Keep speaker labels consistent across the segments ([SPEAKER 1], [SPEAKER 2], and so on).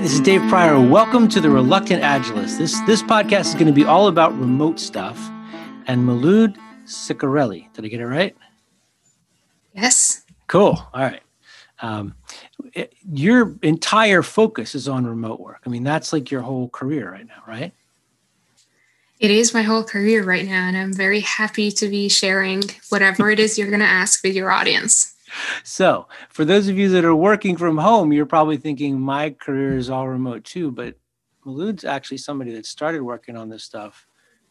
[SPEAKER 1] Hey, this is Dave Prior. Welcome to the Reluctant Agilist. This this podcast is going to be all about remote stuff. And Malud Ciccarelli, did I get it right?
[SPEAKER 2] Yes.
[SPEAKER 1] Cool. All right. Um, it, your entire focus is on remote work. I mean, that's like your whole career right now, right?
[SPEAKER 2] It is my whole career right now, and I'm very happy to be sharing whatever it is you're going to ask with your audience.
[SPEAKER 1] So, for those of you that are working from home, you're probably thinking my career is all remote too. But Malud's actually somebody that started working on this stuff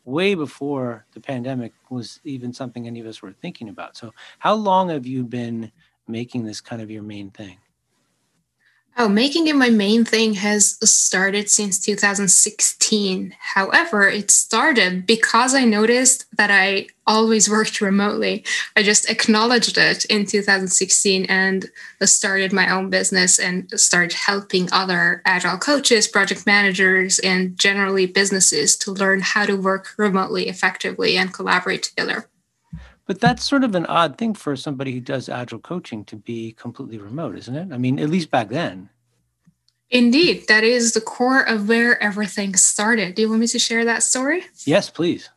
[SPEAKER 1] way before the pandemic was even something any of us were thinking about. So, how long have you been making this kind of your main thing?
[SPEAKER 2] Oh, making it my main thing has started since 2016. However, it started because I noticed that I always worked remotely. I just acknowledged it in 2016 and started my own business and started helping other agile coaches, project managers, and generally businesses to learn how to work remotely effectively and collaborate together.
[SPEAKER 1] But that's sort of an odd thing for somebody who does agile coaching to be completely remote, isn't it? I mean, at least back then.
[SPEAKER 2] Indeed, that is the core of where everything started. Do you want me to share that story?
[SPEAKER 1] Yes, please.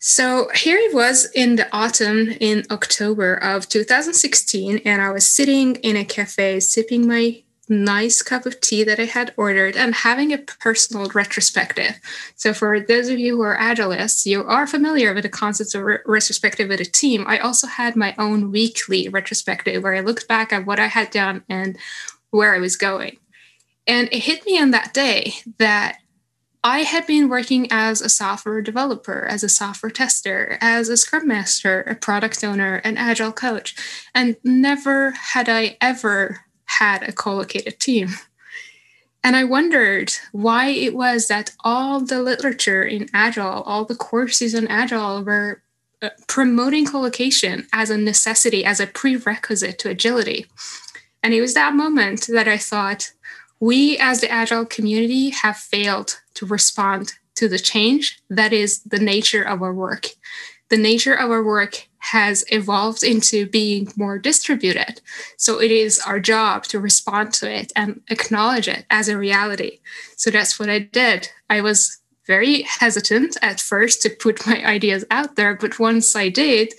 [SPEAKER 2] So here it was in the autumn in October of 2016, and I was sitting in a cafe sipping my nice cup of tea that I had ordered and having a personal retrospective. So, for those of you who are agilists, you are familiar with the concepts of re- retrospective with a team. I also had my own weekly retrospective where I looked back at what I had done and where I was going. And it hit me on that day that I had been working as a software developer, as a software tester, as a scrum master, a product owner, an agile coach, and never had I ever had a co-located team. And I wondered why it was that all the literature in Agile, all the courses in Agile were uh, promoting co-location as a necessity, as a prerequisite to agility. And it was that moment that I thought, we as the Agile community have failed to respond to the change that is the nature of our work. The nature of our work has evolved into being more distributed. So it is our job to respond to it and acknowledge it as a reality. So that's what I did. I was very hesitant at first to put my ideas out there, but once I did,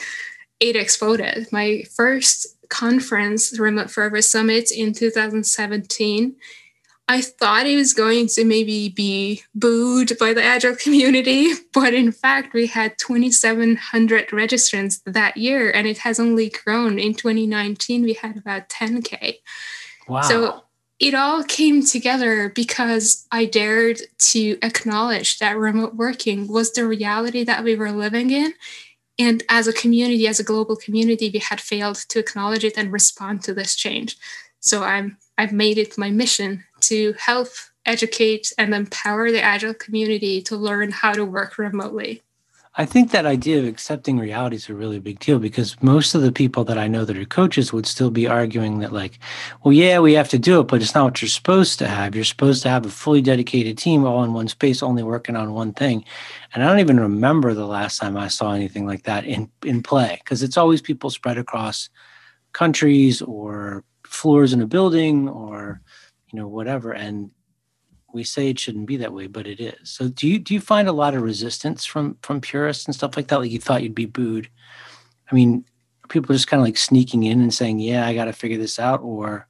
[SPEAKER 2] it exploded. My first conference, Remote Forever Summit in 2017, I thought it was going to maybe be booed by the Agile community, but in fact, we had 2,700 registrants that year, and it has only grown. In 2019, we had about 10K. Wow. So it all came together because I dared to acknowledge that remote working was the reality that we were living in. And as a community, as a global community, we had failed to acknowledge it and respond to this change. So I'm I've made it my mission to help educate and empower the agile community to learn how to work remotely.
[SPEAKER 1] I think that idea of accepting reality is a really big deal because most of the people that I know that are coaches would still be arguing that, like, well, yeah, we have to do it, but it's not what you're supposed to have. You're supposed to have a fully dedicated team all in one space, only working on one thing. And I don't even remember the last time I saw anything like that in, in play because it's always people spread across countries or floors in a building or you know whatever and we say it shouldn't be that way but it is. So do you do you find a lot of resistance from from purists and stuff like that? Like you thought you'd be booed? I mean people just kind of like sneaking in and saying yeah i got to figure this out or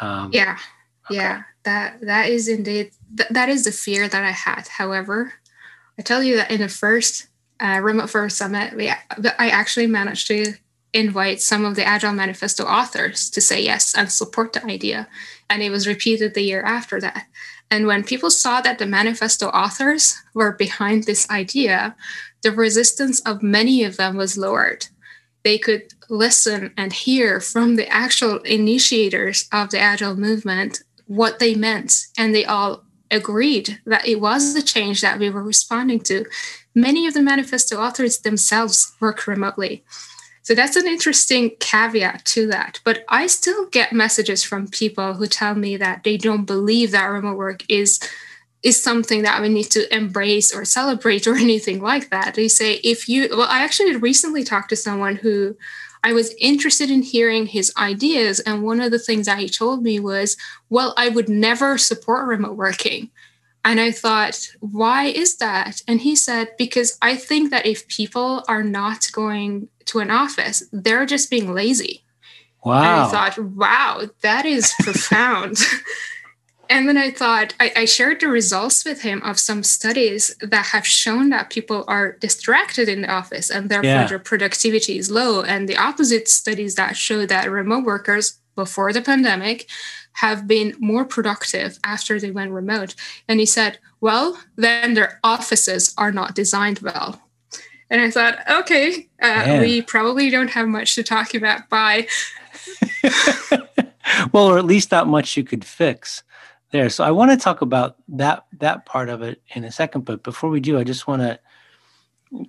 [SPEAKER 2] um, yeah. okay. yeah. That that is indeed th- that is the fear that i had. However i tell you that in the first uh, Remote Forever Summit we i actually managed to invite some of the agile manifesto authors to say yes and support the idea and it was repeated the year after that. And when people saw that the manifesto authors were behind this idea, the resistance of many of them was lowered. They could listen and hear from the actual initiators of the Agile movement what they meant, and they all agreed that it was the change that we were responding to. Many of the manifesto authors themselves work remotely. So that's an interesting caveat to that. But I still get messages from people who tell me that they don't believe that remote work is is something that we need to embrace or celebrate or anything like that. They say if you well, I actually recently talked to someone who I was interested in hearing his ideas. And one of the things that he told me was, well, I would never support remote working. And I thought, why is that? And he said, because I think that if people are not going to an office, they're just being lazy.
[SPEAKER 1] Wow.
[SPEAKER 2] And I thought, wow, that is profound. And then I thought, I, I, shared the results with him of some studies that have shown that people are distracted in the office and therefore yeah. their productivity is low. And the opposite studies that show that remote workers before the pandemic have been more productive after they went remote. And he said, well, then their offices are not designed well. And I thought, okay, uh, we probably don't have much to talk about. Bye.
[SPEAKER 1] well, or at least not much you could fix there. So I want to talk about that that part of it in a second. But before we do, I just want to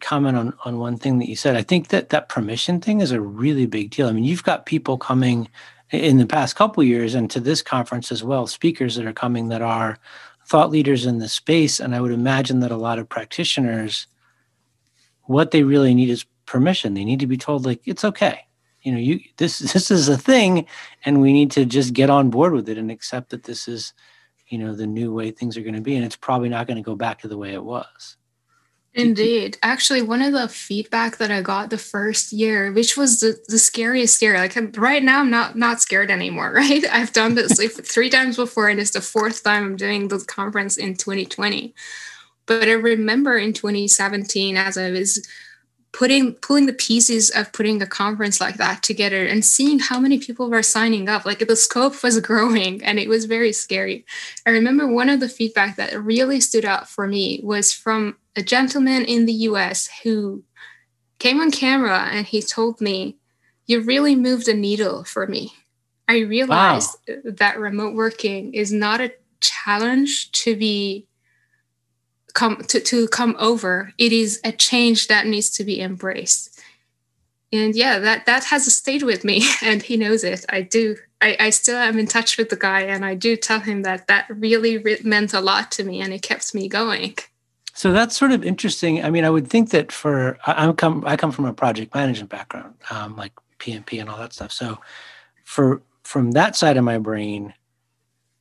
[SPEAKER 1] comment on on one thing that you said. I think that that permission thing is a really big deal. I mean, you've got people coming in the past couple years and to this conference as well, speakers that are coming that are thought leaders in the space, and I would imagine that a lot of practitioners, what they really need is permission. They need to be told like it's okay. You know you this this is a thing and we need to just get on board with it and accept that this is you know the new way things are going to be and it's probably not going to go back to the way it was.
[SPEAKER 2] Indeed. Actually one of the feedback that i got the first year which was the, the scariest year like right now i'm not not scared anymore right? I've done this like three times before and it's the fourth time i'm doing the conference in 2020 but i remember in 2017 as i was putting pulling the pieces of putting a conference like that together and seeing how many people were signing up like the scope was growing and it was very scary i remember one of the feedback that really stood out for me was from a gentleman in the us who came on camera and he told me you really moved a needle for me i realized wow. that remote working is not a challenge to be come to, to come over it is a change that needs to be embraced. And yeah that that has stayed with me and he knows it. I do I, I still am in touch with the guy and i do tell him that that really re- meant a lot to me and it kept me going.
[SPEAKER 1] So that's sort of interesting. I mean i would think that for i, I come i come from a project management background um, like pmp and all that stuff. So for from that side of my brain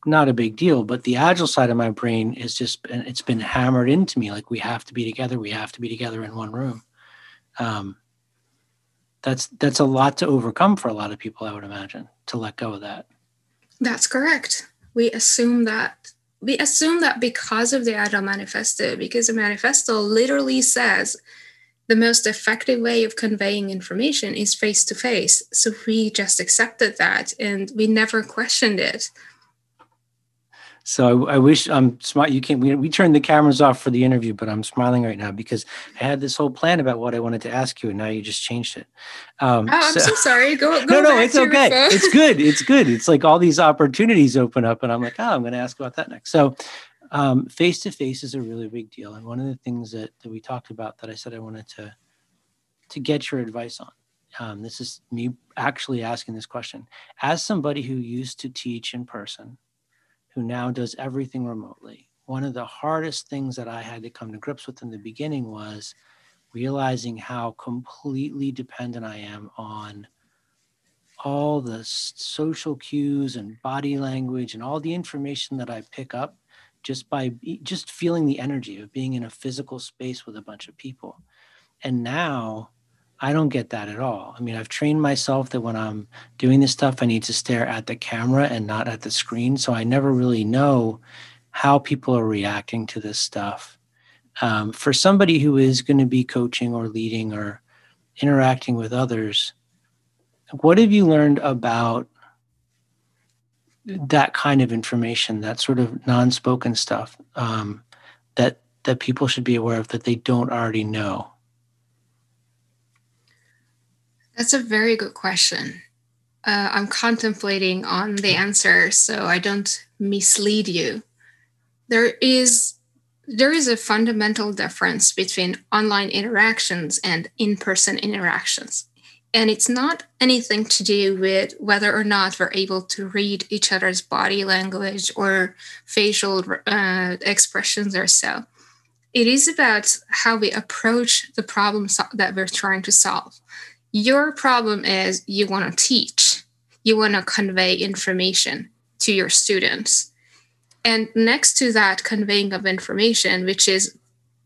[SPEAKER 1] not a big deal but the agile side of my brain is just it's been hammered into me like we have to be together we have to be together in one room. Um, that's that's a lot to overcome for a lot of people i would imagine to let go of that.
[SPEAKER 2] That's correct. We assume that we assume that because of the agile manifesto because the manifesto literally says the most effective way of conveying information is face to face. So we just accepted that and we never questioned it
[SPEAKER 1] so I, I, wish I'm smart. You can we, we turned the cameras off for the interview, but I'm smiling right now because I had this whole plan about what I wanted to ask you, and now you just changed it.
[SPEAKER 2] Um, oh, I'm so, so sorry. Go, go
[SPEAKER 1] no, no, it's okay. It's good. It's good. It's like all these opportunities open up, and I'm like, oh, I'm going to ask about that next. So, face to face is a really big deal, and one of the things that that we talked about that I said I wanted to to get your advice on. Um, this is me actually asking this question as somebody who used to teach in person who now does everything remotely. One of the hardest things that I had to come to grips with in the beginning was realizing how completely dependent I am on all the social cues and body language and all the information that I pick up just by just feeling the energy of being in a physical space with a bunch of people. And now I don't get that at all. I mean, I've trained myself that when I'm doing this stuff, I need to stare at the camera and not at the screen. So I never really know how people are reacting to this stuff. Um, for somebody who is going to be coaching or leading or interacting with others, what have you learned about that kind of information, that sort of non-spoken stuff um, that that people should be aware of that they don't already know?
[SPEAKER 2] That's a very good question. Uh, I'm contemplating on the answer so I don't mislead you. There is there is a fundamental difference between online interactions and in-person interactions. And it's not anything to do with whether or not we're able to read each other's body language or facial uh, expressions or so. It is about how we approach the problems that we're trying to solve Your problem is you want to teach, you want to convey information to your students. And next to that conveying of information, which is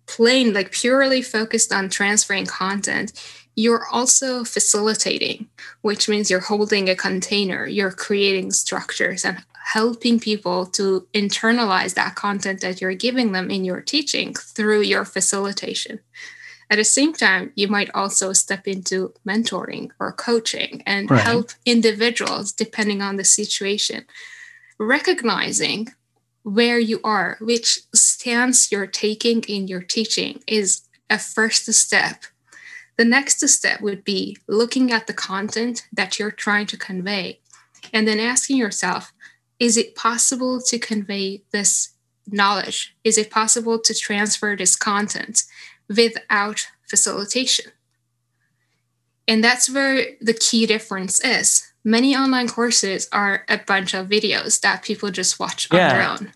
[SPEAKER 2] plain, like purely focused on transferring content, you're also facilitating, which means you're holding a container, you're creating structures and helping people to internalize that content that you're giving them in your teaching through your facilitation. At the same time, you might also step into mentoring or coaching and right. help individuals depending on the situation. Recognizing where you are, which stance you're taking in your teaching, is a first step. The next step would be looking at the content that you're trying to convey and then asking yourself is it possible to convey this knowledge? Is it possible to transfer this content without facilitation? And that's where the key difference is. Many online courses are a bunch of videos that people just watch yeah. on their own,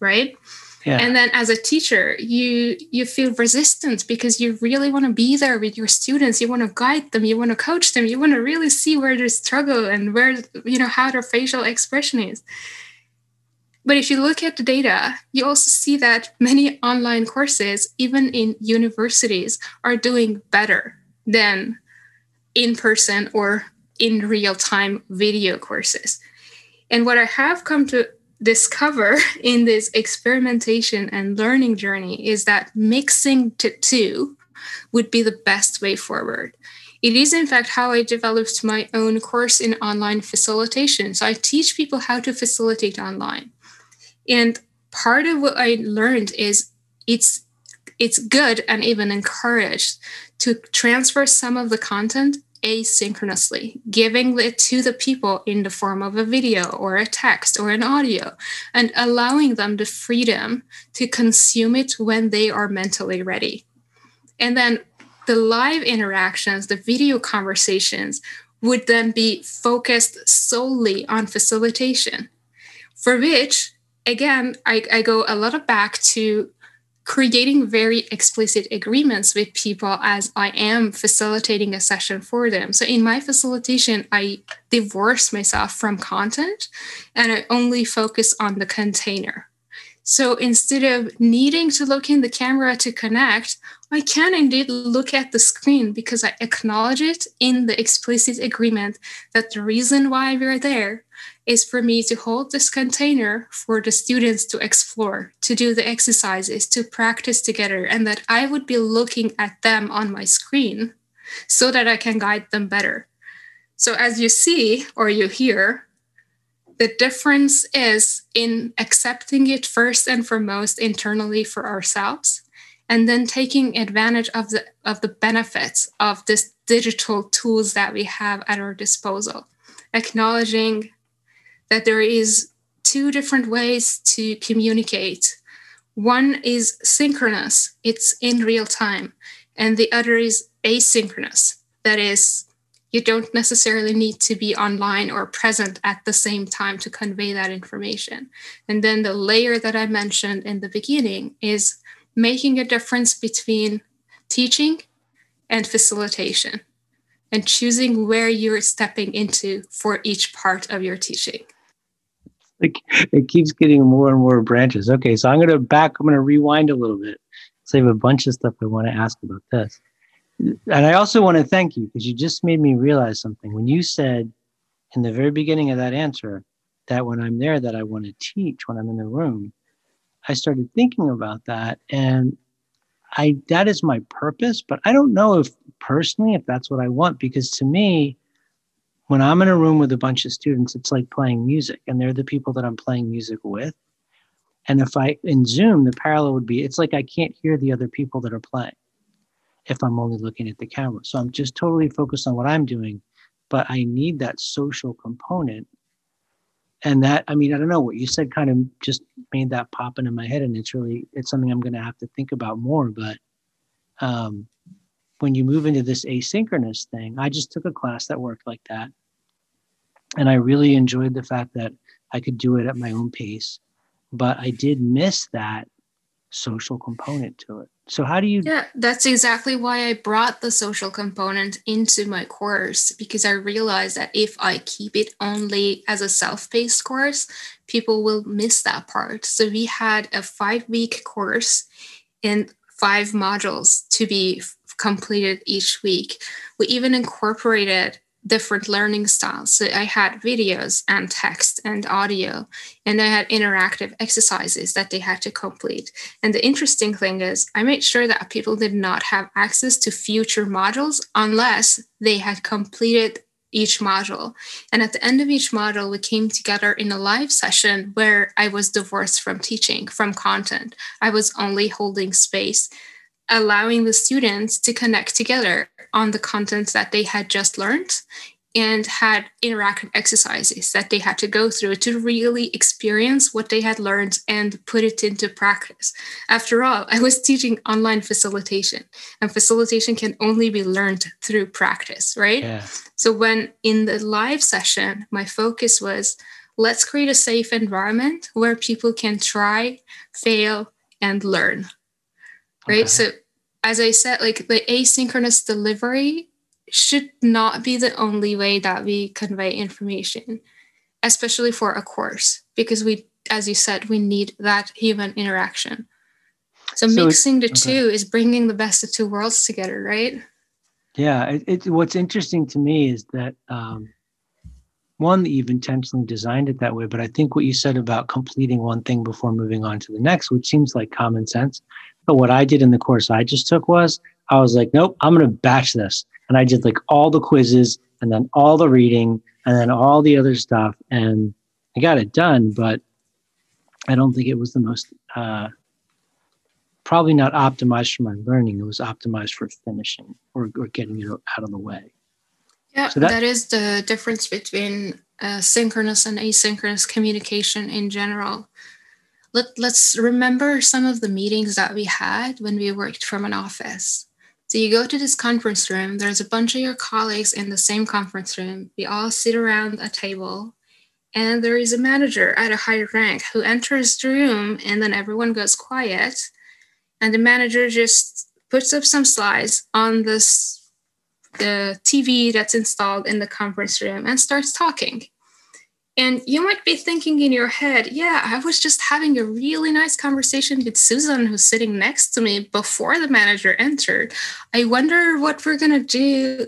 [SPEAKER 2] right? Yeah. And then as a teacher, you you feel resistance because you really want to be there with your students. You want to guide them, you want to coach them, you want to really see where they struggle and where you know how their facial expression is. But if you look at the data, you also see that many online courses, even in universities, are doing better than in person or in real time video courses. And what I have come to discover in this experimentation and learning journey is that mixing the two would be the best way forward. It is, in fact, how I developed my own course in online facilitation. So I teach people how to facilitate online. And part of what I learned is it's it's good and even encouraged to transfer some of the content asynchronously, giving it to the people in the form of a video or a text or an audio, and allowing them the freedom to consume it when they are mentally ready. And then the live interactions, the video conversations, would then be focused solely on facilitation, for which, again, I, I go a lot of back to creating very explicit agreements with people as I am facilitating a session for them. So in my facilitation, I divorce myself from content and I only focus on the container. So instead of needing to look in the camera to connect, I can indeed look at the screen because I acknowledge it in the explicit agreement that the reason why we're there is for me to hold this container for the students to explore, to do the exercises, to practice together, and that I would be looking at them on my screen so that I can guide them better. So, as you see or you hear, the difference is in accepting it first and foremost internally for ourselves and then taking advantage of the of the benefits of this digital tools that we have at our disposal acknowledging that there is two different ways to communicate. One is synchronous, it's in real time, and the other is asynchronous. That is, you don't necessarily need to be online or present at the same time to convey that information. And then the layer that I mentioned in the beginning is making a difference between teaching and facilitation and choosing where you're stepping into for each part of your teaching
[SPEAKER 1] like it keeps getting more and more branches. Okay, so I'm gonna back. I'm gonna rewind a little bit. Save a bunch of stuff I want to ask about this, and I also want to thank you because you just made me realize something when you said in the very beginning of that answer that when I'm there that I want to teach when I'm in the room. I started thinking about that, and I that is my purpose. But I don't know if personally if that's what I want because to me when I'm in a room with a bunch of students, it's like playing music, and they're the people that I'm playing music with. And if I in Zoom, the parallel would be it's like I can't hear the other people that are playing if I'm only looking at the camera. So I'm just totally focused on what I'm doing, but I need that social component. And that, I mean, I don't know what you said kind of just made that pop into my head. And it's really, it's something I'm going to have to think about more. But um, when you move into this asynchronous thing, I just took a class that worked like that. And I really enjoyed the fact that I could do it at my own pace. But I did miss that social component to it. So how do you
[SPEAKER 2] Yeah, that's exactly why I brought the social component into my course because I realized that if I keep it only as a self-paced course, people will miss that part. So we had a 5-week course in 5 modules to be completed each week. We even incorporated different learning styles. So I had videos and text and audio, and I had interactive exercises that they had to complete. And the interesting thing is, I made sure that people did not have access to future modules unless they had completed each module. And at the end of each module, we came together in a live session where I was divorced from teaching, from content. I was only holding space allowing the students to connect together on the content that they had just learned and had interactive exercises that they had to go through to really experience what they had learned and put it into practice. After all, I was teaching online facilitation, and facilitation can only be learned through practice, right?
[SPEAKER 1] Yeah.
[SPEAKER 2] So, when in the live session, my focus was let's create a safe environment where people can try, fail, and learn right? Okay. So, as I said, like the asynchronous delivery should not be the only way that we convey information, especially for a course, because we, as you said, we need that human interaction. So, so mixing the okay. two is bringing the best of two worlds together, right?
[SPEAKER 1] Yeah, it, it, what's interesting to me is that um, one that you've intentionally designed it that way, but I think what you said about completing one thing before moving on to the next, which seems like common sense, but what I did in the course I just took was I was like, nope, I'm going to batch this. And I did like all the quizzes and then all the reading and then all the other stuff. And I got it done, but I don't think it was the most, uh, probably not optimized for my learning. It was optimized for finishing or, or getting it out of the way.
[SPEAKER 2] Yeah, so that, that is the difference between uh, synchronous and asynchronous communication in general let, let's remember some of the meetings that we had when we worked from an office. So you go to this conference room, there's a bunch of your colleagues in the same conference room. We all sit around a table, and there is a manager at a higher rank who enters the room, and then everyone goes quiet. And the manager just puts up some slides on this the TV that's installed in the conference room and starts talking. And you might be thinking in your head, yeah, I was just having a really nice conversation with Susan, who's sitting next to me before the manager entered. I wonder what we're going to do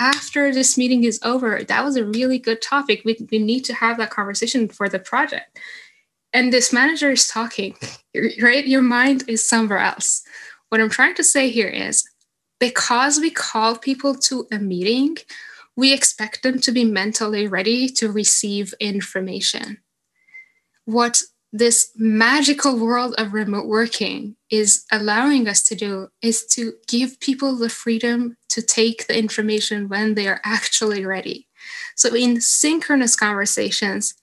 [SPEAKER 2] after this meeting is over. That was a really good topic. We, we need to have that conversation for the project. And this manager is talking, right? Your mind is somewhere else. What I'm trying to say here is because we call people to a meeting, we expect them to be mentally ready to receive information. What this magical world of remote working is allowing us to do is to give people the freedom to take the information when they are actually ready. So, in synchronous conversations,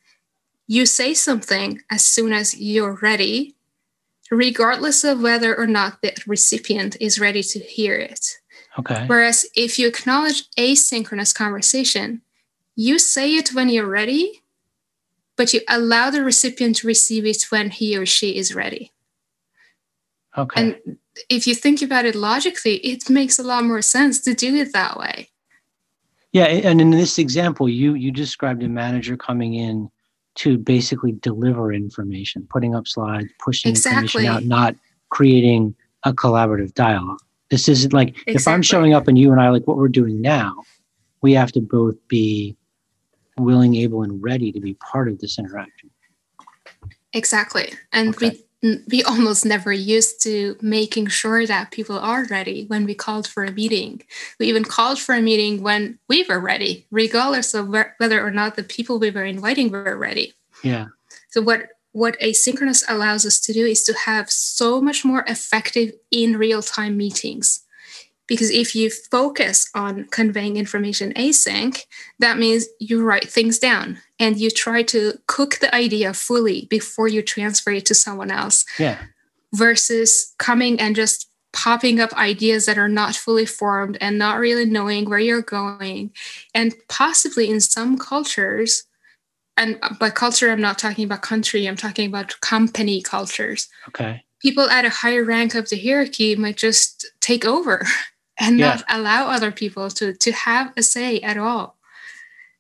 [SPEAKER 2] you say something as soon as you're ready, regardless of whether or not the recipient is ready to hear it.
[SPEAKER 1] Okay.
[SPEAKER 2] Whereas if you acknowledge asynchronous conversation, you say it when you're ready, but you allow the recipient to receive it when he or she is ready.
[SPEAKER 1] Okay.
[SPEAKER 2] And if you think about it logically, it makes a lot more sense to do it that way.
[SPEAKER 1] Yeah, and in this example, you you described a manager coming in to basically deliver information, putting up slides, pushing
[SPEAKER 2] exactly.
[SPEAKER 1] information out, not creating a collaborative dialogue. This isn't like exactly. if I'm showing up and you and I like what we're doing now, we have to both be willing, able, and ready to be part of this interaction.
[SPEAKER 2] Exactly. And okay. we we almost never used to making sure that people are ready when we called for a meeting. We even called for a meeting when we were ready, regardless of whether or not the people we were inviting were ready.
[SPEAKER 1] Yeah.
[SPEAKER 2] So what what asynchronous allows us to do is to have so much more effective in real time meetings. Because if you focus on conveying information async, that means you write things down and you try to cook the idea fully before you transfer it to someone else.
[SPEAKER 1] Yeah.
[SPEAKER 2] Versus coming and just popping up ideas that are not fully formed and not really knowing where you're going. And possibly in some cultures, and by culture i'm not talking about country i'm talking about company cultures.
[SPEAKER 1] Okay.
[SPEAKER 2] People at a higher rank of the hierarchy might just take over and yeah. not allow other people to to have a say at all.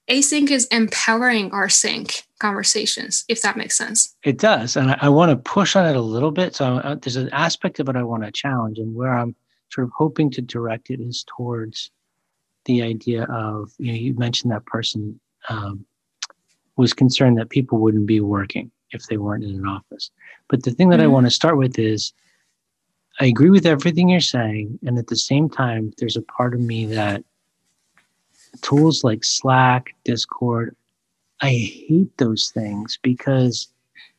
[SPEAKER 2] Async is empowering our sync conversations if that makes sense.
[SPEAKER 1] It does and i, I want to push on it a little bit so uh, there's an aspect of it i want to challenge and where i'm sort of hoping to direct it is towards the idea of you know you mentioned that person um, was concerned that people wouldn't be working if they weren't in an office but the thing that mm-hmm. i want to start with is i agree with everything you're saying and at the same time there's a part of me that tools like slack discord i hate those things because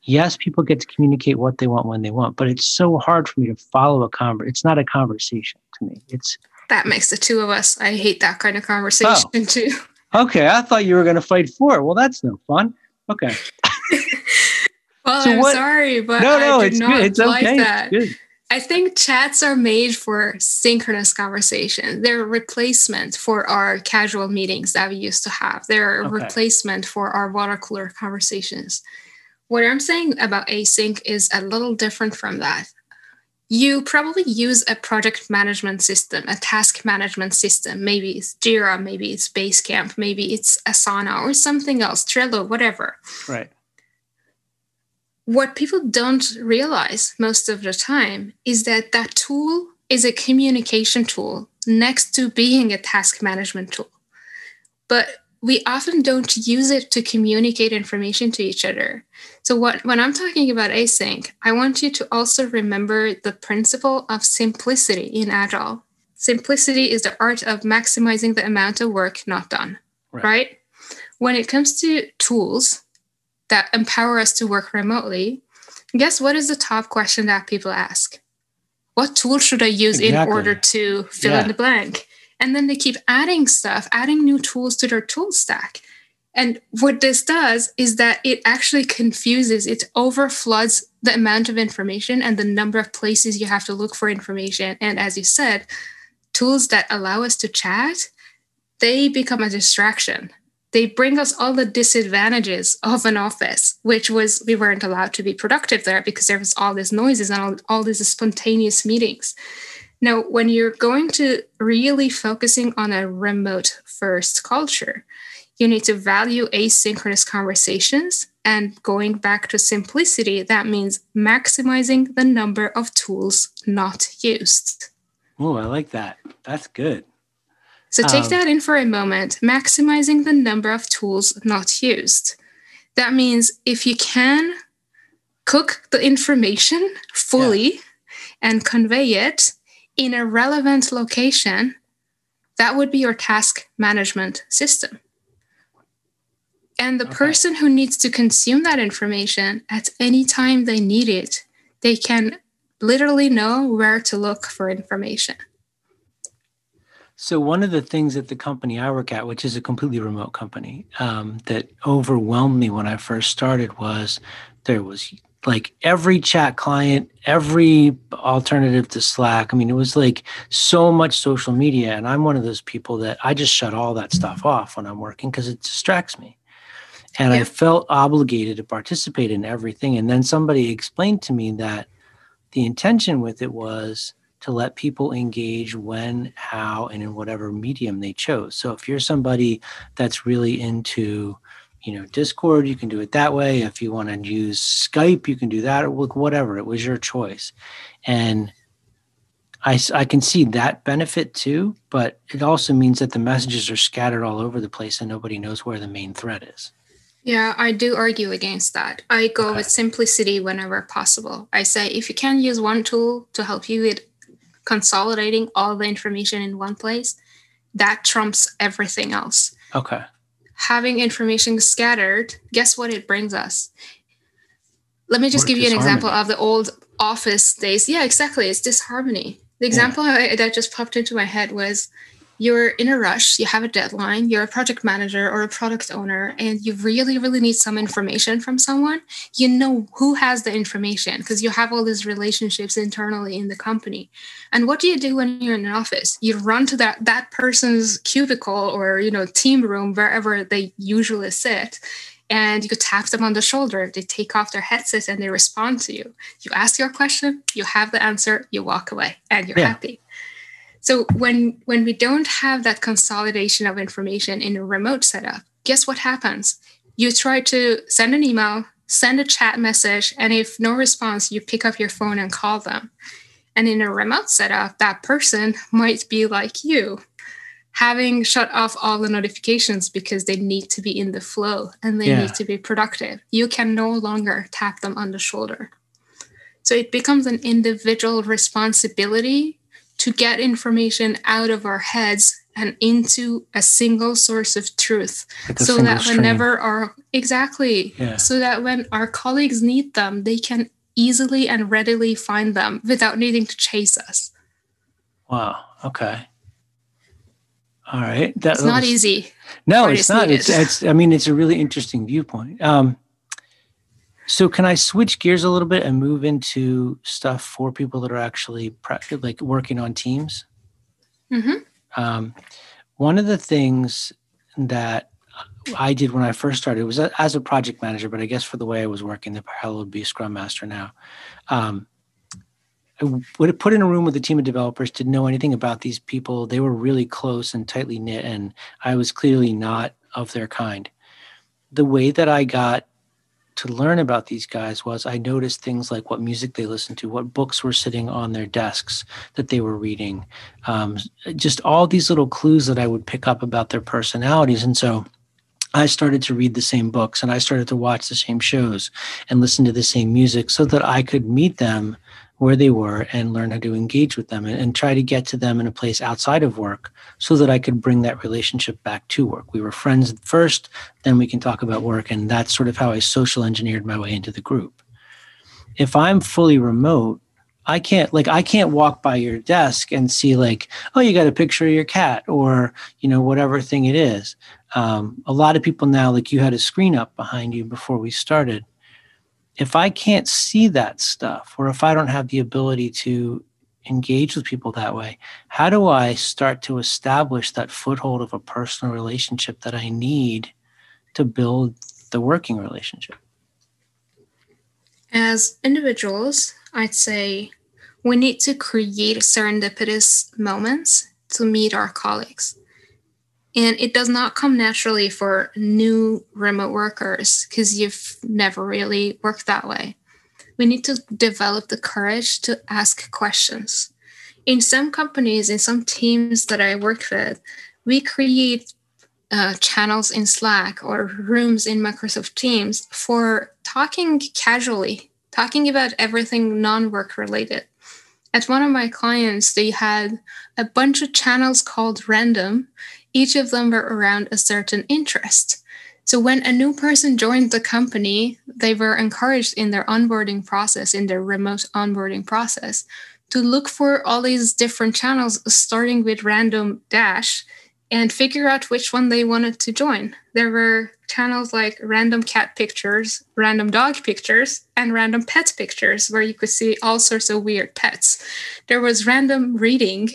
[SPEAKER 1] yes, people get to communicate what they want when they want, but it's so hard for me to follow a conversation. It's not a conversation to me. It's
[SPEAKER 2] that makes the two of us. I hate that kind of conversation oh. too.
[SPEAKER 1] Okay, I thought you were going to fight for it. Well, that's no fun. Okay.
[SPEAKER 2] well, so I'm what, sorry, but no, no, I it's not good. It's like okay. that. I think chats are made for synchronous conversation. They're a replacement for our casual meetings that we used to have. They're a okay. replacement for our water cooler conversations. What I'm saying about async is a little different from that. You probably use a project management system, a task management system. Maybe it's Jira, maybe it's Basecamp, maybe it's Asana or something else, Trello, whatever.
[SPEAKER 1] Right.
[SPEAKER 2] What people don't realize most of the time is that that tool is a communication tool next to being a task management tool. But we often don't use it to communicate information to each other. So what when I'm talking about async, I want you to also remember the principle of simplicity in agile. Simplicity is the art of maximizing the amount of work not done, right? right? When it comes to tools that empower us to work remotely, guess what is the top question that people ask? What tool should I use exactly. in order to fill yeah. in the blank? And then they keep adding stuff, adding new tools to their tool stack. And what this does is that it actually confuses, it overfloods the amount of information and the number of places you have to look for information. And as you said, tools that allow us to chat, they become a distraction. They bring us all the disadvantages of an office, which was we weren't allowed to be productive there because there was all these noises and all, all these spontaneous meetings. Now, when you're going to really focusing on a remote first culture, you need to value asynchronous conversations. And going back to simplicity, that means maximizing the number of tools not used.
[SPEAKER 1] Oh, I like that. That's good.
[SPEAKER 2] So take um, that in for a moment. Maximizing the number of tools not used. That means if you can cook the information fully yeah. and convey it in a relevant location, that would be your task management system. And the okay. person who needs to consume that information at any time they need it, they can literally know where to look for information.
[SPEAKER 1] So, one of the things at the company I work at, which is a completely remote company, um, that overwhelmed me when I first started was there was like every chat client, every alternative to Slack. I mean, it was like so much social media. And I'm one of those people that I just shut all that stuff off when I'm working because it distracts me. And yeah. I felt obligated to participate in everything. And then somebody explained to me that the intention with it was to let people engage when, how, and in whatever medium they chose. So if you're somebody that's really into you know discord you can do it that way. If you want to use skype you can do that or whatever it was your choice. And I, I can see that benefit too but it also means that the messages are scattered all over the place and nobody knows where the main thread is.
[SPEAKER 2] Yeah i do argue against that. I go okay. with simplicity whenever possible. I say if you can use one tool to help you with consolidating all the information in one place that trumps everything else.
[SPEAKER 1] Okay
[SPEAKER 2] having information scattered, guess what it brings us? Let me just give you an example of the old office days. Yeah, exactly. It's disharmony. The example yeah. I, that just popped into my head was you're in a rush, you have a deadline, you're a project manager or a product owner, and you really, really need some information from someone, you know who has the information because you have all these relationships internally in the company. And what do you do when you're in an office? You run to that that person's cubicle or you know team room, wherever they usually sit, and you tap them on the shoulder. They take off their headset and they respond to you. You ask your question, you have the answer, you walk away, and you're yeah. happy. So when when we don't have that consolidation of information in a remote setup, guess what happens? You try to send an email, send a chat message, and if no response, you pick up your phone and call them. And in a remote setup, that person might be like you, having shut off all the notifications because they need to be in the flow and they yeah. need to be productive. You can no longer tap them on the shoulder. So it becomes an individual responsibility to get information out of our heads and into a single source of truth. Like so that whenever stream. our exactly. Yeah. so that when our colleagues need them they can easily and readily find them without needing to chase us.
[SPEAKER 1] Wow. Okay. All right.
[SPEAKER 2] That's not easy.
[SPEAKER 1] No it's not. it's, it's i mean it's a really interesting viewpoint. Um so can I switch gears a little bit and move into stuff for people that are actually like working on teams? Mm-hmm. Um, one of the things that I did when I first started was as a project manager, but I guess for the way I was working, the parallel would be a scrum master now. Um, I would have put in a room with a team of developers, didn't know anything about these people. They were really close and tightly knit, and I was clearly not of their kind. The way that I got to learn about these guys was I noticed things like what music they listened to, what books were sitting on their desks that they were reading, um, just all these little clues that I would pick up about their personalities. And so I started to read the same books and I started to watch the same shows and listen to the same music so that I could meet them where they were and learn how to engage with them and, and, try to get to them in a place outside of work so that I could bring that relationship back to work. We were friends first, then we can talk about work. And that's sort of how I social engineered my way into the group. If I'm fully remote, I can't like I can't walk by your desk and see like oh you got a picture of your cat or you know whatever thing it is. Um, a lot of people now like you had a screen up behind you before we started if I can't see that stuff, or if I don't have the ability to engage with people that way, how do I start to establish that foothold of a personal relationship that I need to build the working relationship?
[SPEAKER 2] As individuals, I'd say we need to create serendipitous moments to meet our colleagues. And it does not come naturally for new remote workers because you've never really worked that way. We need to develop the courage to ask questions. In some companies, in some teams that I work with, we create uh, channels in Slack or rooms in Microsoft Teams for talking casually, talking about everything non work related. At one of my clients, they had a bunch of channels called random each of them were around a certain interest. So when a new person joined the company, they were encouraged in their onboarding process, in their remote onboarding process, to look for all these different channels, starting with random dash, and figure out which one they wanted to join. There were channels like random cat pictures, random dog pictures, and random pet pictures, where you could see all sorts of weird pets. There was random reading,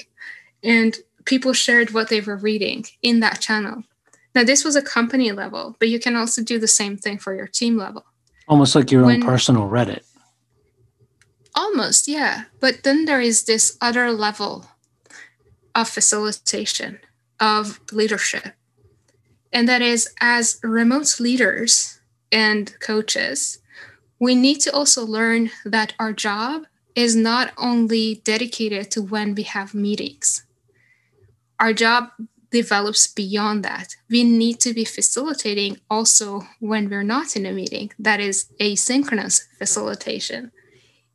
[SPEAKER 2] and people shared what they were reading in that channel. Now, this was a company level, but you can also do the same thing for your team level.
[SPEAKER 1] Almost like your when, own personal Reddit.
[SPEAKER 2] Almost, yeah. But then there is this other level of facilitation, of leadership. And that is as remote leaders and coaches, we need to also learn that our job is not only dedicated to when we have meetings our job develops beyond that. We need to be facilitating also when we're not in a meeting. That is asynchronous facilitation.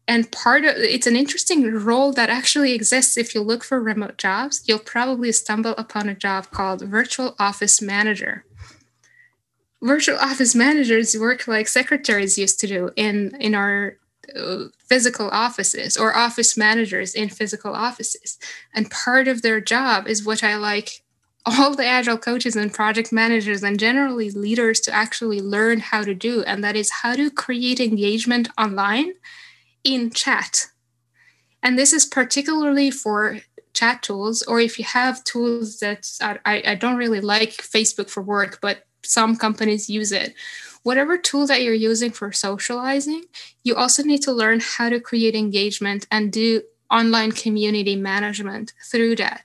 [SPEAKER 2] And part of it's an interesting role that actually exists if you look for remote jobs. You'll probably stumble upon a job called virtual office manager. Virtual office managers work like secretaries used to do in in our physical offices or office managers in physical offices. And part of their job is what I like all the agile coaches and project managers and generally leaders to actually learn how to do. And that is how to create engagement online in chat. And this is particularly for chat tools, or if you have tools that I, I don't really like Facebook for work, but some companies use it whatever tool that you're using for socializing, you also need to learn how to create engagement and do online community management through that.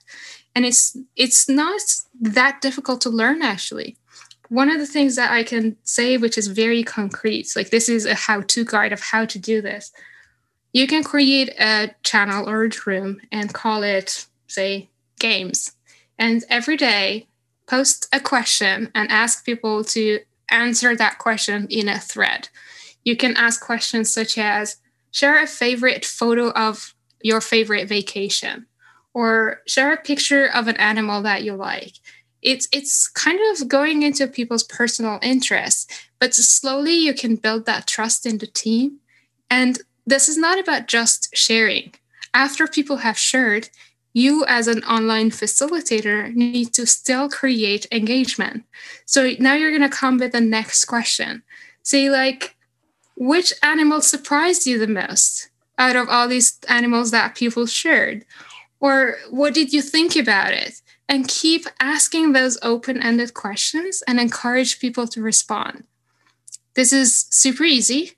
[SPEAKER 2] And it's it's not that difficult to learn actually. One of the things that I can say which is very concrete, like this is a how-to guide of how to do this. You can create a channel or a room and call it say games. And every day post a question and ask people to answer that question in a thread. You can ask questions such as share a favorite photo of your favorite vacation or share a picture of an animal that you like. It's it's kind of going into people's personal interests, but slowly you can build that trust in the team. And this is not about just sharing. After people have shared, you as an online facilitator need to still create engagement. So now you're going to come with the next question. Say, like, which animal surprised you the most out of all these animals that people shared? Or what did you think about it? And keep asking those open ended questions and encourage people to respond. This is super easy,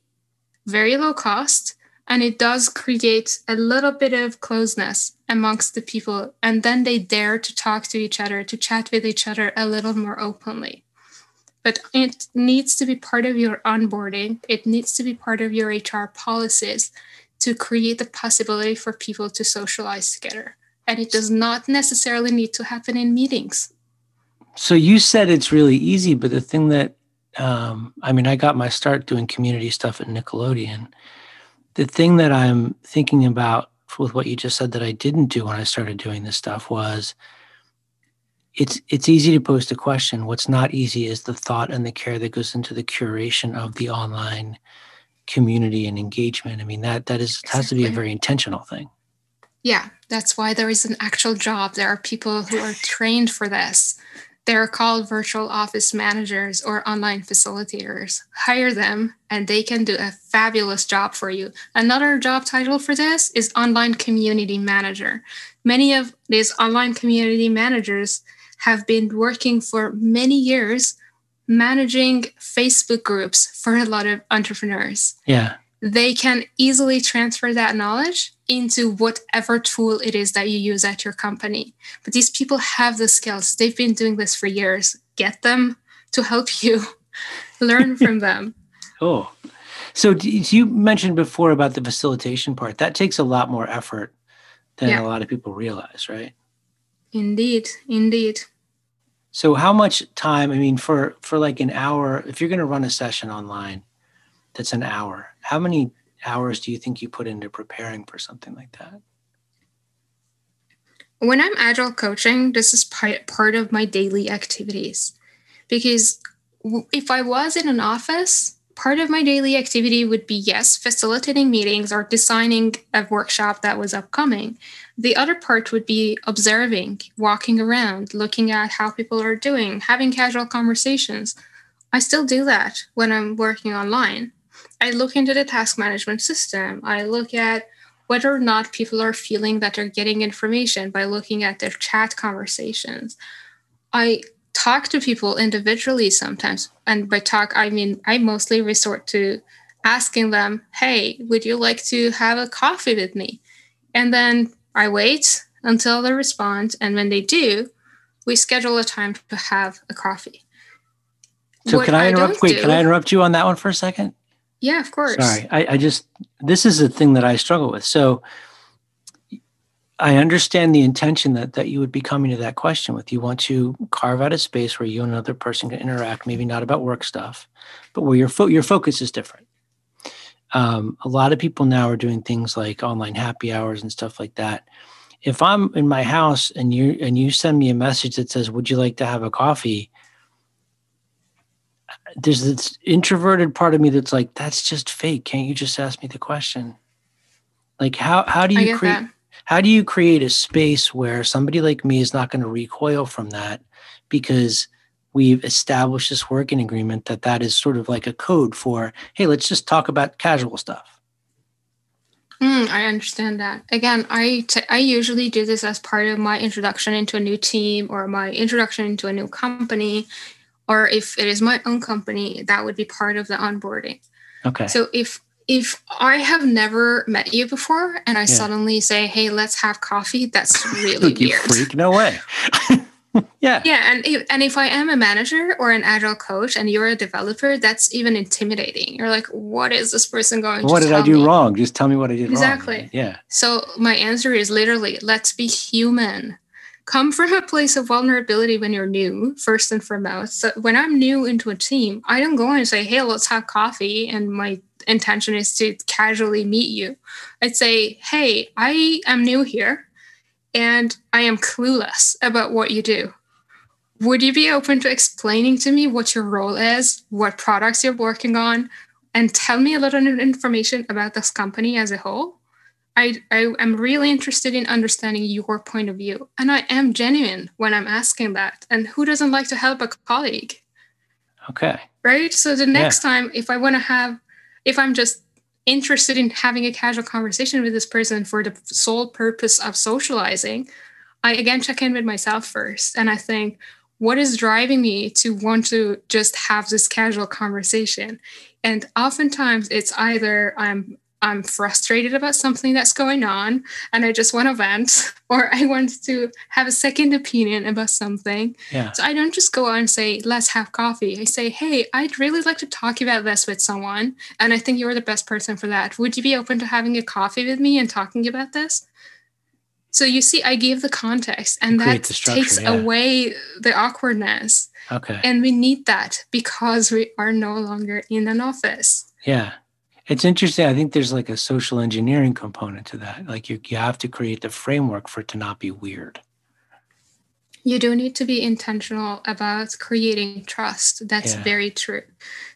[SPEAKER 2] very low cost, and it does create a little bit of closeness amongst the people and then they dare to talk to each other to chat with each other a little more openly. But it needs to be part of your onboarding. It needs to be part of your hr policies to create the possibility for people to socialize together. And it does not necessarily need to happen in meetings.
[SPEAKER 1] So you said it's really easy but the thing that um, i mean i got my start doing community stuff at nickelodeon. The thing that I'm thinking about with what you just said that I didn't do when I started doing this stuff was it's it's easy to post a question. What's not easy is the thought and the care that goes into the curation of the online community and engagement. I mean that that is exactly. has to be a very intentional thing.
[SPEAKER 2] Yeah, that's why there is an actual job. There are people who are trained for this. They're called virtual office managers or online facilitators. Hire them and they can do a fabulous job for you. Another job title for this is online community manager. Many of these online community managers have been working for many years managing Facebook groups for a lot of entrepreneurs.
[SPEAKER 1] Yeah.
[SPEAKER 2] They can easily transfer that knowledge into whatever tool it is that you use at your company. But these people have the skills. They've been doing this for years. Get them to help you learn from them.
[SPEAKER 1] Oh. So you mentioned before about the facilitation part. That takes a lot more effort than yeah. a lot of people realize, right?
[SPEAKER 2] Indeed, indeed.
[SPEAKER 1] So how much time, I mean for for like an hour, if you're going to run a session online that's an hour, how many hours do you think you put into preparing for something like that?
[SPEAKER 2] When I'm agile coaching, this is part of my daily activities because if I was in an office, part of my daily activity would be yes, facilitating meetings or designing a workshop that was upcoming. The other part would be observing, walking around, looking at how people are doing, having casual conversations. I still do that when I'm working online. I look into the task management system. I look at whether or not people are feeling that they're getting information by looking at their chat conversations. I talk to people individually sometimes. And by talk, I mean, I mostly resort to asking them, hey, would you like to have a coffee with me? And then I wait until they respond. And when they do, we schedule a time to have a coffee.
[SPEAKER 1] So what can I interrupt? I wait, do, can I interrupt you on that one for a second?
[SPEAKER 2] Yeah, of course.
[SPEAKER 1] Sorry, I, I just this is a thing that I struggle with. So I understand the intention that that you would be coming to that question with. You want to carve out a space where you and another person can interact, maybe not about work stuff, but where your fo- your focus is different. Um, a lot of people now are doing things like online happy hours and stuff like that. If I'm in my house and you and you send me a message that says, "Would you like to have a coffee?" There's this introverted part of me that's like, that's just fake. Can't you just ask me the question? Like how how do you create how do you create a space where somebody like me is not going to recoil from that because we've established this working agreement that that is sort of like a code for hey let's just talk about casual stuff
[SPEAKER 2] mm, i understand that again I, t- I usually do this as part of my introduction into a new team or my introduction into a new company or if it is my own company, that would be part of the onboarding.
[SPEAKER 1] Okay.
[SPEAKER 2] So if if I have never met you before and I
[SPEAKER 1] Yeah.
[SPEAKER 2] suddenly say, "Hey, let's have coffee," that's really
[SPEAKER 1] you
[SPEAKER 2] weird.
[SPEAKER 1] freak. No way. yeah.
[SPEAKER 2] Yeah, and if, and if I am a manager or an agile coach and you're a developer, that's even intimidating. You're like, "What is this person going
[SPEAKER 1] What
[SPEAKER 2] to
[SPEAKER 1] did I do
[SPEAKER 2] me?"
[SPEAKER 1] wrong? Just tell me what I did
[SPEAKER 2] Exactly.
[SPEAKER 1] wrong. Exactly. Yeah.
[SPEAKER 2] So my answer is literally, let's be human. Come from a place of vulnerability when you're new, first and foremost. So when I'm new into a team, I don't go and say, hey, let's have coffee. And my intention is to casually meet you. I'd say, hey, I am new here and I am clueless about what you do. Would you be open to explaining to me what your role is, what products you're working on, and tell me a little information about this company as a whole? I, I am really interested in understanding your point of view. And I am genuine when I'm asking that. And who doesn't like to help a colleague?
[SPEAKER 1] Okay.
[SPEAKER 2] Right. So the next time, if I want to have, if I'm just interested in having a casual conversation with this person for the sole purpose of socializing, I again check in with myself first. And I think, what is driving me to want to just have this casual conversation? And oftentimes it's either I'm I'm frustrated about something that's going on and I just want to vent, or I want to have a second opinion about something.
[SPEAKER 1] Yeah.
[SPEAKER 2] So I don't just go out and say, let's have coffee. I say, hey, I'd really like to talk about this with someone. And I think you're the best person for that. Would you be open to having a coffee with me and talking about this? So you see, I give the context and that takes
[SPEAKER 1] yeah.
[SPEAKER 2] away the awkwardness.
[SPEAKER 1] Okay.
[SPEAKER 2] And we need that because we are no longer in an office.
[SPEAKER 1] Yeah. It's interesting. I think there's like a social engineering component to that. Like you, you have to create the framework for it to not be weird.
[SPEAKER 2] You do need to be intentional about creating trust. That's
[SPEAKER 1] Yeah.
[SPEAKER 2] very true.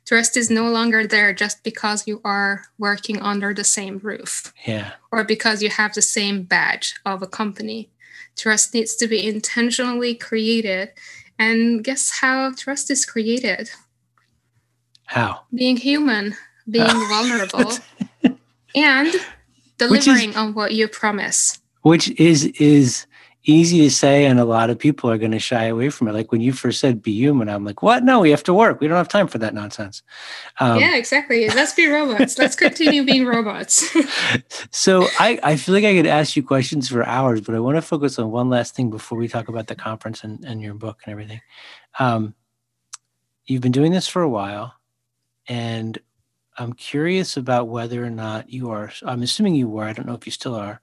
[SPEAKER 2] Trust is no longer there just because you are working under the same roof
[SPEAKER 1] Yeah.
[SPEAKER 2] or because you have the same badge of a company. Trust needs to be intentionally created. And guess how trust is created?
[SPEAKER 1] How?
[SPEAKER 2] Being human, being vulnerable, and delivering on what you promise.
[SPEAKER 1] Which is is easy to say, and a lot of people are going to shy away from it. Like when you first said "be human," I'm like, "What? No, we have to work. We don't have time for that nonsense." Um,
[SPEAKER 2] yeah, exactly. Let's be robots. Let's continue being robots.
[SPEAKER 1] So I, I feel like I could ask you questions for hours, but I want to focus on one last thing before we talk about the conference and, and your book and everything. Um, you've been doing this for a while, and I'm curious about whether or not you are, I'm assuming you were, I don't know if you still are,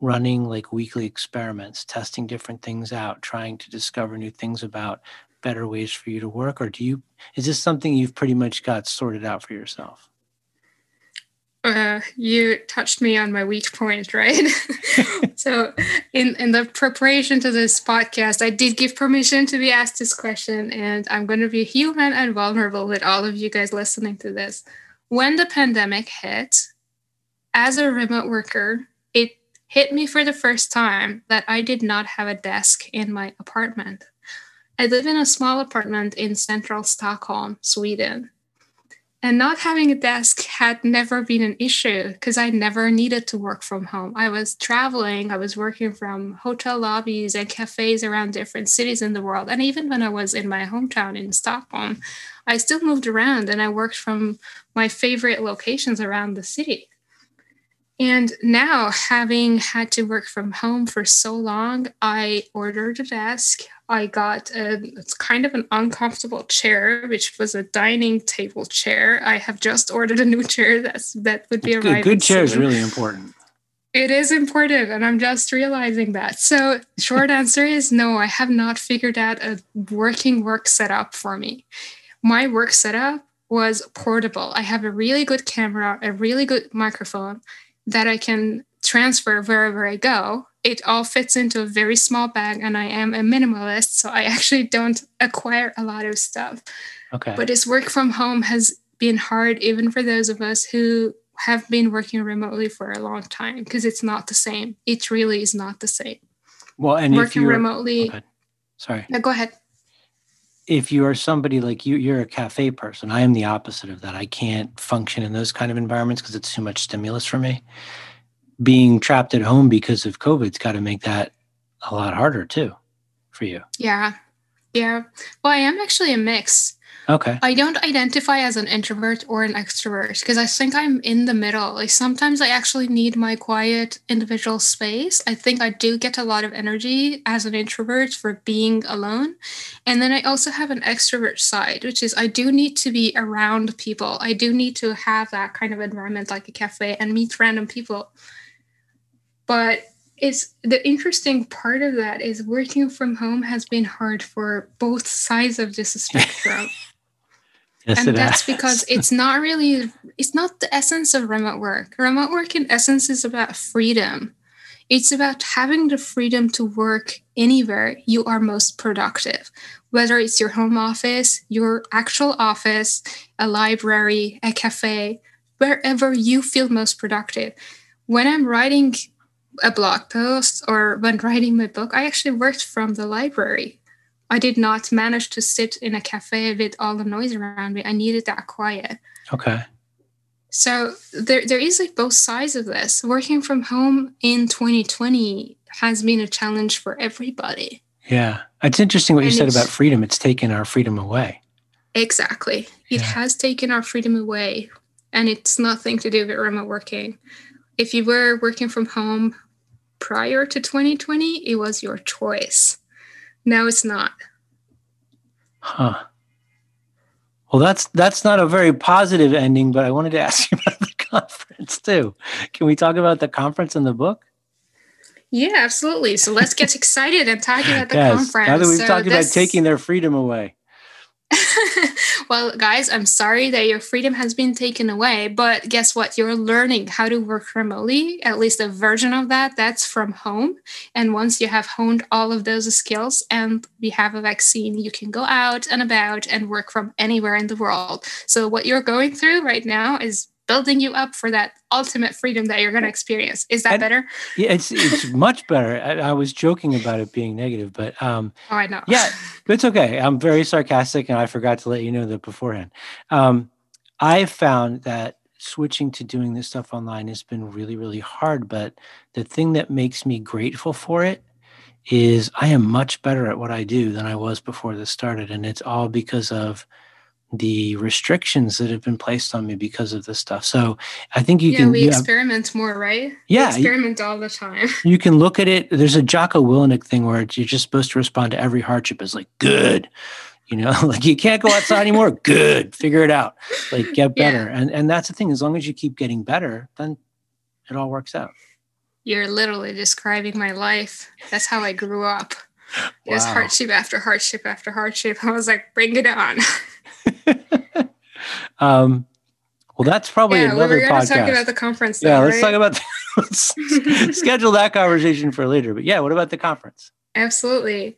[SPEAKER 1] running like weekly experiments, testing different things out, trying to discover new things about better ways for you to work, or do you, is this something you've pretty much got sorted out for yourself?
[SPEAKER 2] uh, you touched me on my weak point, right? so, in in the preparation to this podcast, I did give permission to be asked this question, and I'm going to be human and vulnerable with all of you guys listening to this. When the pandemic hit, as a remote worker, it hit me for the first time that I did not have a desk in my apartment. I live in a small apartment in central Stockholm, Sweden. And not having a desk had never been an issue because I never needed to work from home. I was traveling, I was working from hotel lobbies and cafes around different cities in the world. And even when I was in my hometown in Stockholm, I still moved around and I worked from my favorite locations around the city. And now, having had to work from home for so long, I ordered a desk. I got a, it's kind of an uncomfortable chair, which was a dining table chair. I have just ordered a new chair that's that would be
[SPEAKER 1] Good,
[SPEAKER 2] arriving.
[SPEAKER 1] good chair is really important.
[SPEAKER 2] It is important, and I'm just realizing that. So, short answer is no, I have not figured out a working work setup for me. My work setup was portable. I have a really good camera, a really good microphone that I can transfer wherever I go. It all fits into a very small bag, and I am a minimalist, so I actually don't acquire a lot of stuff.
[SPEAKER 1] Okay.
[SPEAKER 2] But this work from home has been hard, even for those of us who have been working remotely for a long time, because it's not the same. It really is not the same.
[SPEAKER 1] well, and if
[SPEAKER 2] working remotely.
[SPEAKER 1] Oh, okay. sorry,
[SPEAKER 2] No, go ahead.
[SPEAKER 1] If you are somebody like you, you're a cafe person. I am the opposite of that. I can't function in those kind of environments because it's too much stimulus for me. Being trapped at home because of COVID's got to make that a lot harder too for you.
[SPEAKER 2] Yeah. Yeah. Well, I am actually a mix.
[SPEAKER 1] Okay.
[SPEAKER 2] I don't identify as an introvert or an extrovert because I think I'm in the middle. Like sometimes I actually need my quiet individual space. I think I do get a lot of energy as an introvert for being alone. And then I also have an extrovert side, which is I do need to be around people. I do need to have that kind of environment like a cafe and meet random people. But it's the interesting part of that is working from home has been hard for both sides of this spectrum.
[SPEAKER 1] Yes,
[SPEAKER 2] and that's
[SPEAKER 1] has.
[SPEAKER 2] because it's not really it's not the essence of remote work. Remote work in essence is about freedom. It's about having the freedom to work anywhere you are most productive whether it's your home office your actual office a library a cafe wherever you feel most productive. When i'm writing a blog post or when writing my book i actually worked from the library I did not manage to sit in a cafe with all the noise around me. I needed that quiet.
[SPEAKER 1] Okay.
[SPEAKER 2] So there, there is like both sides of this. Working from home in 2020 has been a challenge for everybody.
[SPEAKER 1] Yeah. It's interesting what you said about freedom. It's taken our freedom away.
[SPEAKER 2] Exactly. It has taken our freedom away, and it's nothing to do with remote working. If you were working from home prior to 2020, it was your choice. Now it's not.
[SPEAKER 1] Huh. Well, that's that's not a very positive ending, but I wanted to ask you about the conference too. Can we talk about the conference and the book?
[SPEAKER 2] Yeah, absolutely. So let's get excited and talk about the
[SPEAKER 1] yes.
[SPEAKER 2] conference.
[SPEAKER 1] Now that we've
[SPEAKER 2] So
[SPEAKER 1] talked about taking their freedom away.
[SPEAKER 2] well, guys, I'm sorry that your freedom has been taken away, but guess what? You're learning how to work remotely, at least a version of that. That's from home. And once you have honed all of those skills and we have a vaccine, you can go out and about and work from anywhere in the world. So, what you're going through right now is building you up for that ultimate freedom that you're going to experience. Is that
[SPEAKER 1] And-
[SPEAKER 2] better?
[SPEAKER 1] Yeah, it's it's much better. I, I was joking about it being negative, but um,
[SPEAKER 2] Oh, I know.
[SPEAKER 1] Yeah, it's okay. I'm very sarcastic, and I forgot to let you know that beforehand. Um, I found that switching to doing this stuff online has been really, really hard. But the thing that makes me grateful for it is I am much better at what I do than I was before this started, and it's all because of the restrictions that have been placed on me because of this stuff. So I think you
[SPEAKER 2] yeah,
[SPEAKER 1] can
[SPEAKER 2] we
[SPEAKER 1] you have-
[SPEAKER 2] experiment more, right? We
[SPEAKER 1] Yeah, you-
[SPEAKER 2] experiment all the time.
[SPEAKER 1] you can look at it. There's a Jocko Willink thing where you're just supposed to respond to every hardship as like good. You know, like you can't go outside anymore. Good. Figure it out. Like get
[SPEAKER 2] Yeah.
[SPEAKER 1] better. And and that's the thing. As long as you keep getting better, then it all works out.
[SPEAKER 2] You're literally describing my life. That's how I grew up. Just
[SPEAKER 1] Wow.
[SPEAKER 2] hardship after hardship after hardship. I was like, bring it on.
[SPEAKER 1] um, well, that's probably
[SPEAKER 2] yeah, we
[SPEAKER 1] another
[SPEAKER 2] were going to talk about the conference.
[SPEAKER 1] yeah,
[SPEAKER 2] though,
[SPEAKER 1] let's
[SPEAKER 2] right?
[SPEAKER 1] talk about. let's schedule that conversation for later. But yeah, what about the conference?
[SPEAKER 2] Absolutely.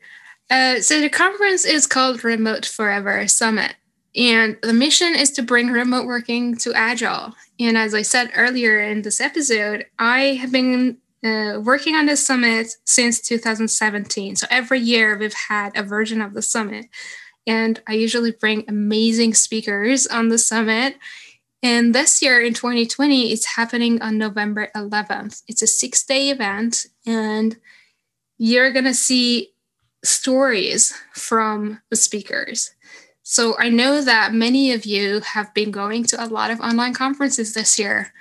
[SPEAKER 2] Uh, so the conference is called Remote Forever Summit. And the mission is to bring remote working to Agile. And as I said earlier in this episode, I have been uh, working on this summit since 2017. So every year we've had a version of the summit. And I usually bring amazing speakers on the summit. And this year in 2020, it's happening on November 11th. It's a six day event. And you're going to see stories from the speakers. So I know that many of you have been going to a lot of online conferences this year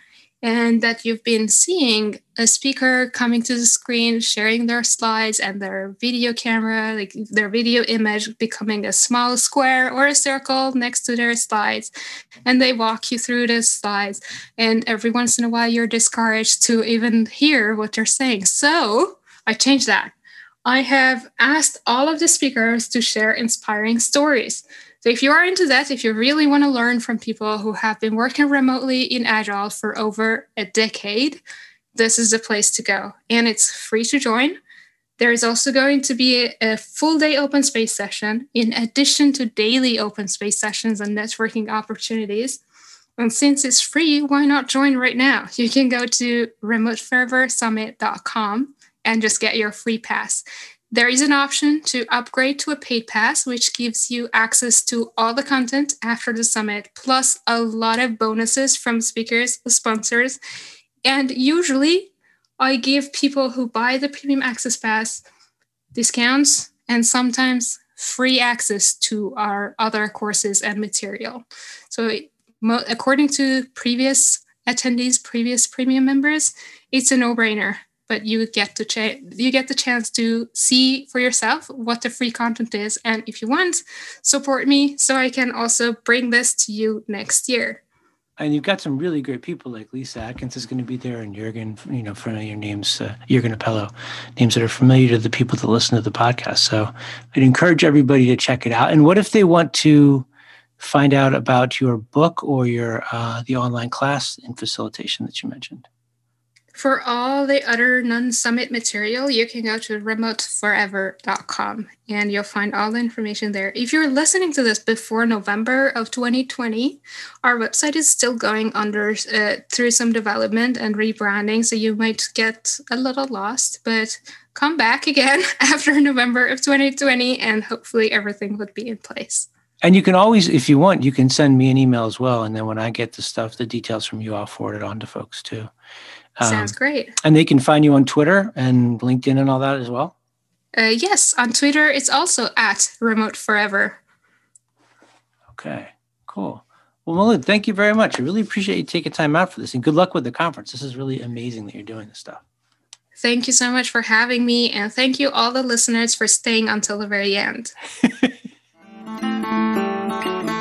[SPEAKER 2] and that you've been seeing a speaker coming to the screen, sharing their slides and their video camera, like their video image becoming a small square or a circle next to their slides. And they walk you through the slides. And every once in a while, you're discouraged to even hear what they're saying. So I changed that. I have asked all of the speakers to share inspiring stories. So, if you are into that, if you really want to learn from people who have been working remotely in Agile for over a decade, this is the place to go. And it's free to join. There is also going to be a, full day open space session in addition to daily open space sessions and networking opportunities. And since it's free, why not join right now? You can go to remoteforeversummit.com and just get your free pass. There is an option to upgrade to a paid pass, which gives you access to all the content after the summit, plus a lot of bonuses from speakers, sponsors. And usually, I give people who buy the premium access pass discounts and sometimes free access to our other courses and material. So, according to previous attendees, previous premium members, it's a no-brainer. But you get to cha- you get the chance to see for yourself what the free content is, and if you want, support me so I can also bring this to you next year
[SPEAKER 1] and you've got some really great people like Lyssa Adkins is going to be there, and Jurgen, you know, familiar names, uh, Jurgen Appelo, names that are familiar to the people that listen to the podcast. So I'd encourage everybody to check it out. And what if they want to find out about your book or your uh, the online class in facilitation that you mentioned?
[SPEAKER 2] For all the other non summit material, you can go to remoteforever.com and you'll find all the information there. If you're listening to this before November of 2020, our website is still going under uh, through some development and rebranding, so you might get a little lost, but come back again after November of 2020 and hopefully everything would be in place.
[SPEAKER 1] And you can always, if you want, you can send me an email as well. And then when I get the stuff, the details from you, I'll forward it on to folks too.
[SPEAKER 2] Sounds um, great.
[SPEAKER 1] And they can find you on Twitter and LinkedIn and all that as well.
[SPEAKER 2] Uh, yes, on Twitter it's also at Remote Forever.
[SPEAKER 1] Okay, cool. Well, Malou, thank you very much. I really appreciate you taking time out for this, and good luck with the conference. This is really amazing that you're doing this stuff.
[SPEAKER 2] Thank you so much for having me, and thank you all the listeners for staying until the very end.